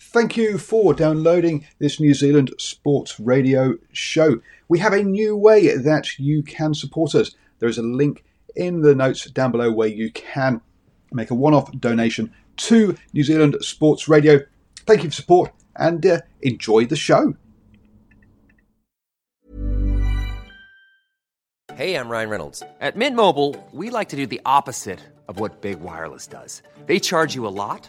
Thank you for downloading this New Zealand Sports Radio show. We have a new way that you can support us. There is a link in the notes down below where you can make a one off donation to New Zealand Sports Radio. Thank you for support and uh, enjoy the show. Hey, I'm Ryan Reynolds. At Mint Mobile, we like to do the opposite of what Big Wireless does. They charge you a lot,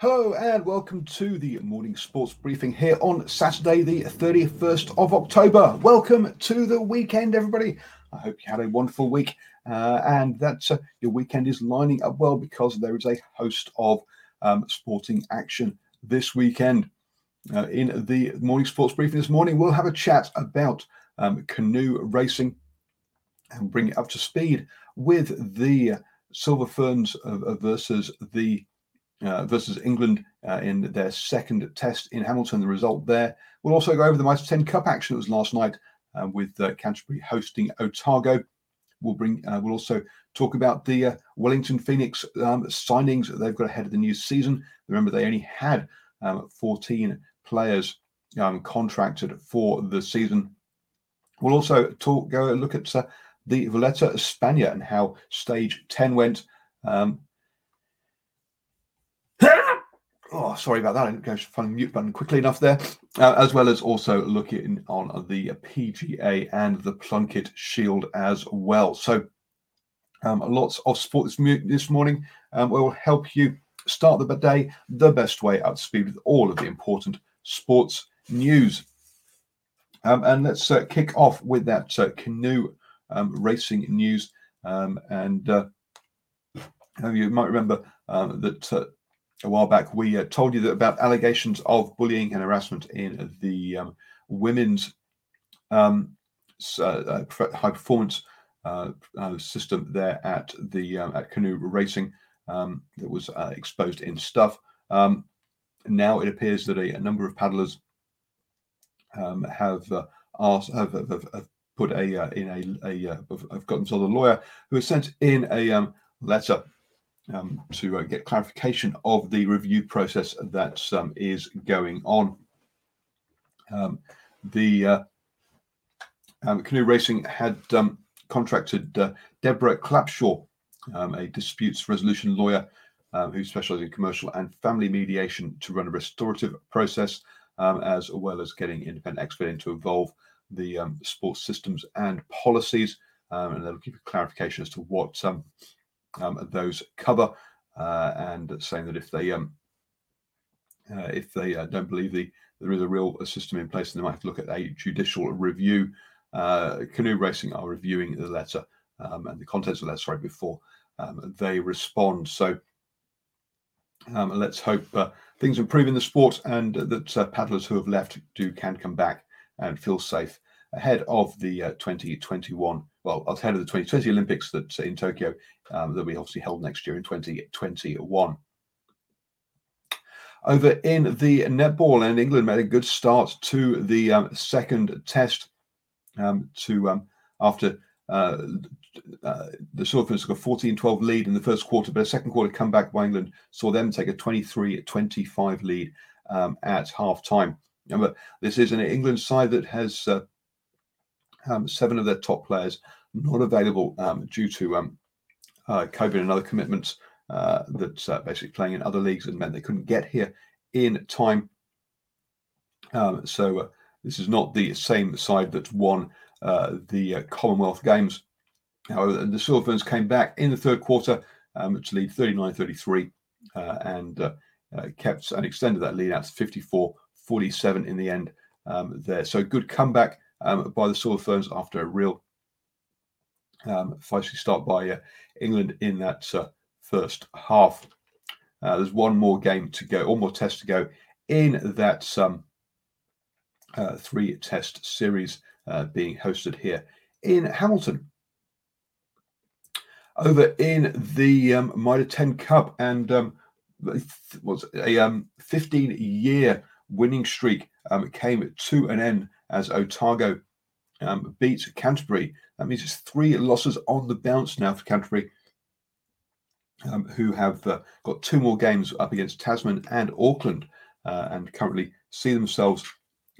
Hello and welcome to the morning sports briefing here on Saturday, the 31st of October. Welcome to the weekend, everybody. I hope you had a wonderful week uh, and that uh, your weekend is lining up well because there is a host of um, sporting action this weekend. Uh, in the morning sports briefing this morning, we'll have a chat about um, canoe racing and bring it up to speed with the Silver Ferns versus the uh, versus England uh, in their second test in Hamilton. The result there. We'll also go over the Mitre 10 Cup action that was last night uh, with uh, Canterbury hosting Otago. We'll bring. Uh, we'll also talk about the uh, Wellington Phoenix um, signings that they've got ahead of the new season. Remember, they only had um, 14 players um, contracted for the season. We'll also talk. Go look at the Vuelta a España and how stage 10 went. Um, oh, sorry about that. I didn't go find the mute button quickly enough there. Uh, as well as also looking on the PGA and the Plunket Shield as well. So, um, lots of sport this, this morning um, we will help you start the day the best way up to speed with all of the important sports news. Um, and let's uh, kick off with that uh, canoe um, racing news. Um, and uh, you might remember um, that uh, a while back we uh, told you that about allegations of bullying and harassment in the um, women's um, uh, high performance uh, uh, system there at the um, at canoe racing um, that was uh, exposed in stuff. Um, now it appears that a, a number of paddlers um, have asked have, have, have, put a in a, a have got themselves a lawyer who has sent in a letter um, to uh, get clarification of the review process that um, is going on. Um, the uh, um, canoe racing had um, contracted uh, Deborah Clapshaw, um, a disputes resolution lawyer who specializes in commercial and family mediation, to run a restorative process, as well as getting independent expert in to involve the sports systems and policies. and they're looking for clarification as to what um, those cover, uh, and saying that if they um, uh, if they uh, don't believe the there is a real system in place, then they might have to look at a judicial review. Canoe Racing are reviewing the letter um, and the contents of that sorry, before um, they respond. So um, let's hope uh, things improve in the sport and that uh, paddlers who have left do can come back and feel safe ahead of the uh, 2021, well, ahead of the 2020 Olympics that in Tokyo um, that we obviously held next year in 2021. Over in the netball, and England made a good start to the um, second test um, to um, after uh, uh, the Silver Ferns took a 14-12 lead in the first quarter, but a second quarter comeback by England saw them take a 23-25 lead um, at half time. Remember, this is an England side that has uh, um, seven of their top players not available um, due to um, uh, COVID and other commitments uh, that uh, basically playing in other leagues and meant they couldn't get here in time Um, so uh, this is not the same side that won uh, the uh, Commonwealth Games. However, the Silver Ferns came back in the third quarter um, to lead 39 33 uh, and kept and extended that lead out to 54 47 in the end um, there. So good comeback um, by the Silver Ferns after a real um, feisty start by England in that first half. there's one more game to go, one more test to go in that um, uh, three test series uh, being hosted here in Hamilton. Over in the um, Mitre 10 Cup, and um, was a um, 15 year winning streak um, came to an end as Otago um, beat Canterbury. That means it's three losses on the bounce now for Canterbury, um, who have uh, got two more games up against Tasman and Auckland, uh, and currently see themselves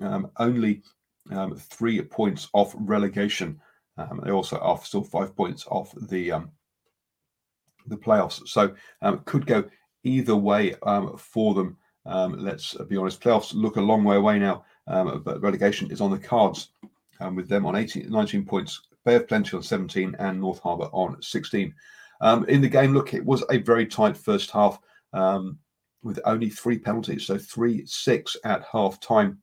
um, only um, three points off relegation. Um, they also are still five points off the um, the playoffs, so could go either way for them. let's be honest, playoffs look a long way away now, but relegation is on the cards with them on 18, 19 points. Bay of Plenty on 17 and North Harbour on 16. in the game, look, it was a very tight first half with only three penalties, so 3 6 at half time.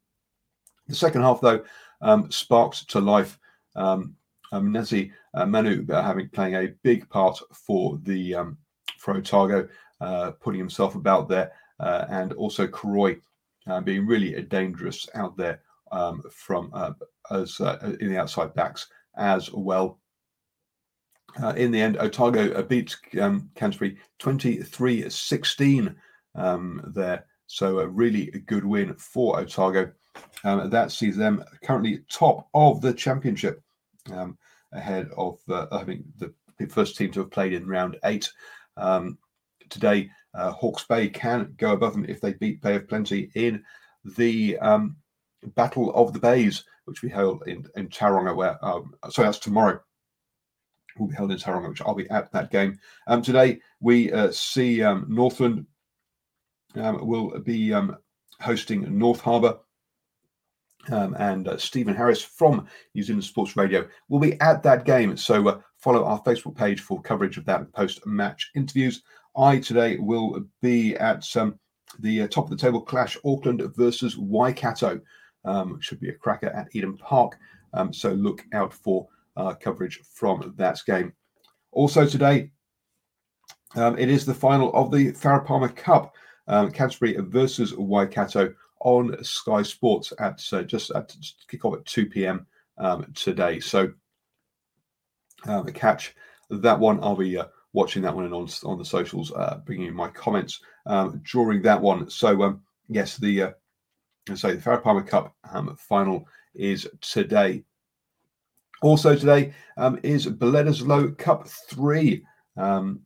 The second half, though, um, sparked to life. Um, um, Nazi uh, Manu uh, having playing a big part for the um, for Otago, uh, putting himself about there, uh, and also Koroi uh, being really dangerous out there um, from uh, as uh, in the outside backs as well. in the end, Otago beats um, Canterbury 23 16 um, there. So a really good win for Otago. Um, that sees them currently top of the championship, um, ahead of uh, I think the, the, first team to have played in round eight. Um, today, uh, Hawke's Bay can go above them if they beat Bay of Plenty in the um, Battle of the Bays, which we held in, in Tauranga. Where um, sorry, that's tomorrow. Will be held in Tauranga, which I'll be at that game. Um, today we uh, see Northland will be hosting North Harbour. Um, and uh, Stephen Harris from New Zealand Sports Radio will be at that game. So uh, follow our Facebook page for coverage of that post match interviews. I today will be at um, the uh, top of the table clash Auckland versus Waikato. Um, should be a cracker at Eden Park. Um, so look out for uh, coverage from that game. Also today, um, it is the final of the Farah Palmer Cup. Um, Canterbury versus Waikato on Sky Sports at uh, just at kick off at 2 p.m. Um, today. So um, catch that one. I'll be uh, watching that one and on on the socials, uh, bringing in my comments um, during that one. So um, yes, the uh, so the Farah Palmer Cup um, final is today. Also today um, is Bledisloe Cup three. Um,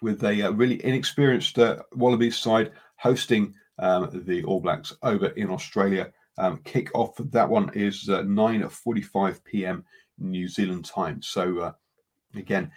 with a uh, really inexperienced uh, Wallabies side hosting um, the All Blacks over in Australia. Um, kick off that one is uh, 9:45 p.m. New Zealand time. So uh, again,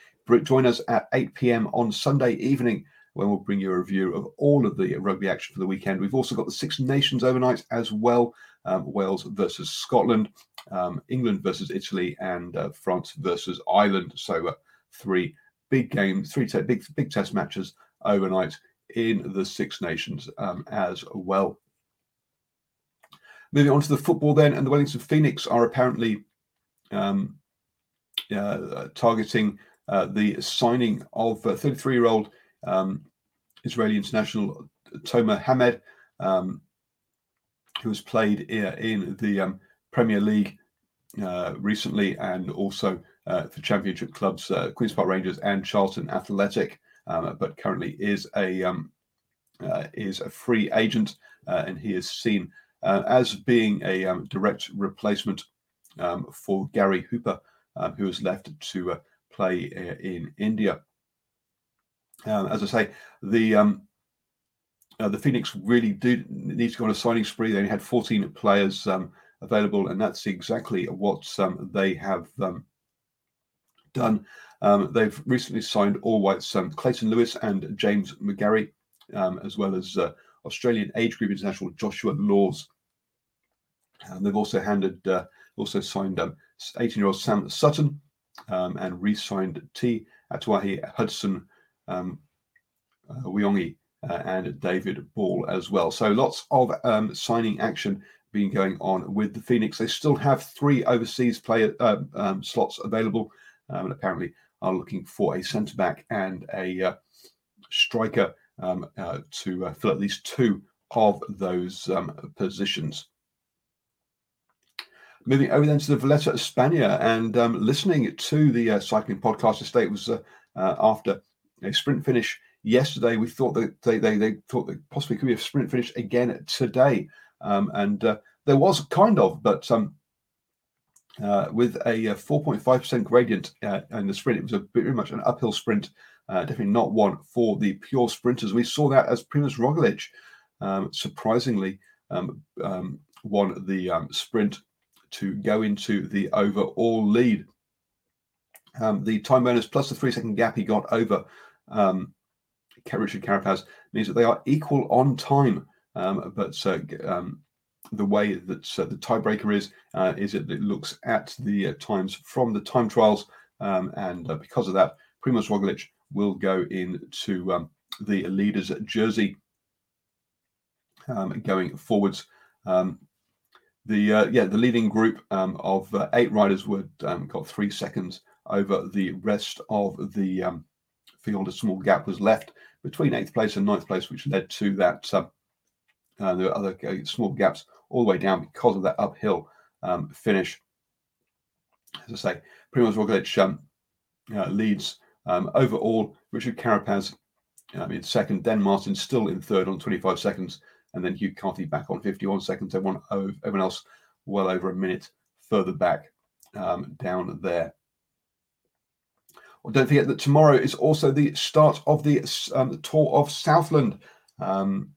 join us at 8 p.m. on Sunday evening when we'll bring you a review of all of the rugby action for the weekend. We've also got the Six Nations overnight as well: um, Wales versus Scotland, um, England versus Italy, and uh, France versus Ireland. So uh, three big games, three te- big big test matches overnight in the Six Nations um, as well. Moving on to the football then, and the Wellington Phoenix are apparently um, uh, targeting uh, the signing of 33 year old um, Israeli international Tomer Hemed, um, who has played in the um, Premier League uh, recently and also uh, for championship clubs, uh, Queen's Park Rangers and Charlton Athletic um, but currently is a um, uh, is a free agent, uh, and he is seen uh, as being a um, direct replacement for Gary Hooper, who has left to uh, play uh, in India. Um, as I say, the uh, the Phoenix really do need to go on a signing spree. They only had 14 players available, and that's exactly what they have done. Um, they've recently signed all whites um, Clayton Lewis and James McGarry, um, as well as uh, Australian age group international Joshua Laws. And they've also handed, uh, also signed 18-year-old um, Sam Sutton um, and re-signed Te Atawhai Hudson um, uh, Wihongi uh, and David Ball as well. So lots of um, signing action being going on with the Phoenix. They still have three overseas player uh, um, slots available, um, and apparently are looking for a centre back and a uh, striker um, uh, to uh, fill at least two of those um, positions. Moving over then to the Vuelta a España and um, listening to the uh, cycling podcast estate was uh, uh, after a sprint finish yesterday. We thought that they, they, they thought that possibly could be a sprint finish again today. Um, and uh, there was kind of, but um, uh, with a 4.5% gradient uh, in the sprint, it was a very much an uphill sprint. definitely not one for the pure sprinters. We saw that as Primoz Roglic um, surprisingly um, um, won the sprint to go into the overall lead. Um, the time bonus plus the three second gap he got over um, Richard Carapaz means that they are equal on time. but uh, the way that uh, the tiebreaker is uh, is it, it looks at the uh, times from the time trials, and uh, because of that, Primoz Roglic will go into um, the leaders jersey um, going forwards. Um, the uh, yeah the leading group um, of uh, eight riders would um, got three seconds over the rest of the um, field. A small gap was left between eighth place and ninth place, which led to that uh, uh the other uh, small gaps all the way down because of that uphill um, finish. As I say, Primoz Roglic um, uh, leads overall. Richard Carapaz in second, then Martin still in third on 25 seconds and then Hugh Carthy back on 51 seconds. Everyone, everyone else well over a minute further back um, down there. Well, don't forget that tomorrow is also the start of the, um, Tour of Southland. Um,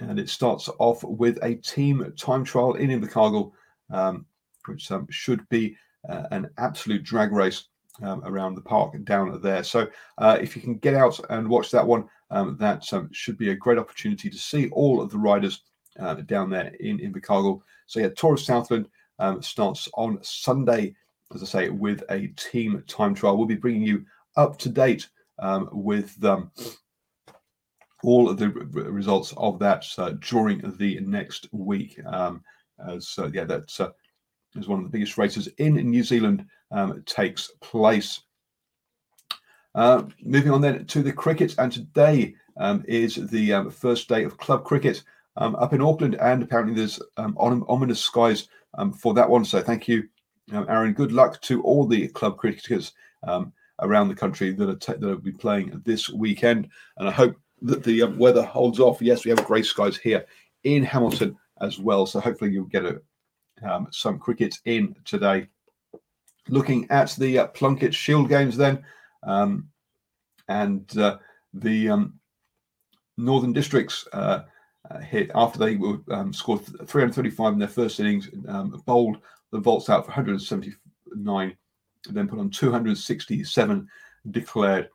and it starts off with a team time trial in Invercargill, um, which um, should be uh, an absolute drag race um, around the park down there. So uh, if you can get out and watch that one, um, that um, should be a great opportunity to see all of the riders uh, down there in Invercargill. So yeah, Tour of Southland um, starts on Sunday, as I say, with a team time trial. We'll be bringing you up to date um, with um, all of the r- results of that uh, during the next week. Um, as uh, yeah, that's uh, is one of the biggest races in New Zealand takes place. Uh, moving on then to the cricket, and today um, is the um, first day of club cricket um, up in Auckland, and apparently there's um, ominous skies um, for that one. So thank you, Aaron. Good luck to all the club cricketers around the country that are that will be playing this weekend, and I hope that the weather holds off. Yes, we have grey skies here in Hamilton as well, so hopefully you'll get a, some cricket in today. Looking at the uh, Plunket Shield games, then. Um, and uh, the um, Northern Districts uh, uh hit after they were um, scored 335 in their first innings, um, bowled the Volts out for 179, then put on 267 declared.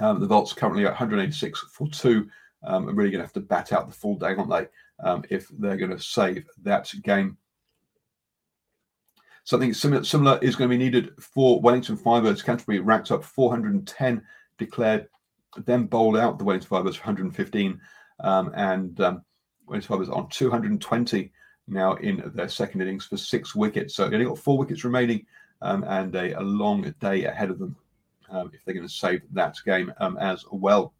Um, the Volts currently at 186 for two. Um, are really going to have to bat out the full day, aren't they, um, if they're going to save that game. Something similar, similar is going to be needed for Wellington Firebirds. Canterbury racked up 410 declared, then bowled out the Wellington Firebirds for 115, um, and um, Wellington Firebirds on 220 now in their second innings for six wickets. So they only got four wickets remaining um, and a, a, long day ahead of them um, if they're going to save that game um, as well.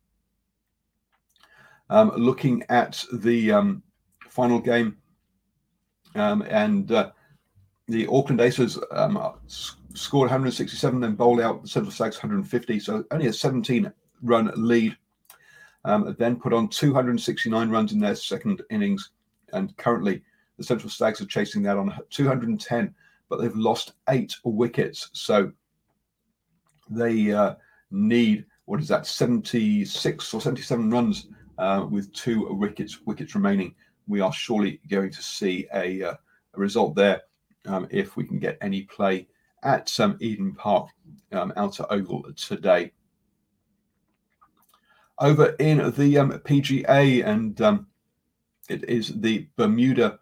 Um, looking at the final game, and uh, the Auckland Aces um, scored 167, then bowled out the Central Stags 150, so only a 17 run lead. Um, then put on 269 runs in their second innings, and currently the Central Stags are chasing that on 210, but they've lost eight wickets, so they uh, need what is that 76 or 77 runs uh, with two wickets wickets remaining. We are surely going to see a, uh, a result there um, if we can get any play at um, Eden Park um, Outer Oval today. Over in the um, PGA, and um, it is the Bermuda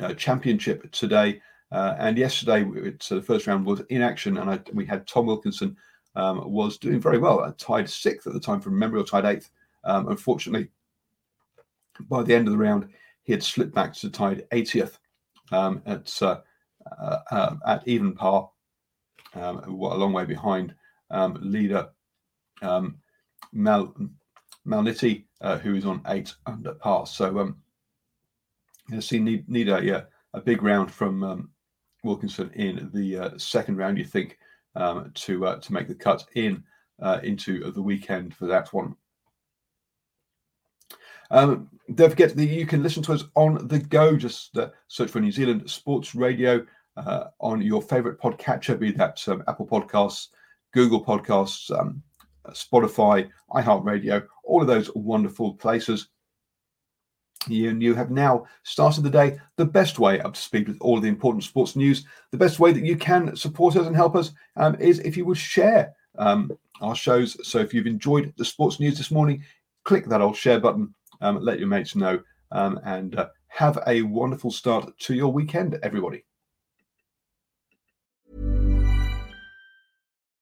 uh, Championship today. Uh, and yesterday, it's, the first round was in action, and I, we had Tom Wilkinson um, was doing very well. I tied sixth at the time from memory, or tied eighth. Unfortunately, by the end of the round, he had slipped back to tied 80th um, at uh, uh, uh, at even par, um, a long way behind um, leader um, Mal Malnati, uh, who is on eight under par. So um, you see, need need a a big round from um, Wilkinson in the uh, second round. You think um, to uh, to make the cut in uh, into the weekend for that one. Um, don't forget that you can listen to us on the go. Just uh, search for New Zealand Sports Radio uh, on your favorite podcatcher, be that um, Apple Podcasts, Google Podcasts, um, Spotify, iHeartRadio, all of those wonderful places. You, and you have now started the day the best way up to speed with all of the important sports news. The best way that you can support us and help us um, is if you would share um, our shows. So if you've enjoyed the sports news this morning, click that old share button, um, let your mates know, um, and uh, have a wonderful start to your weekend, everybody.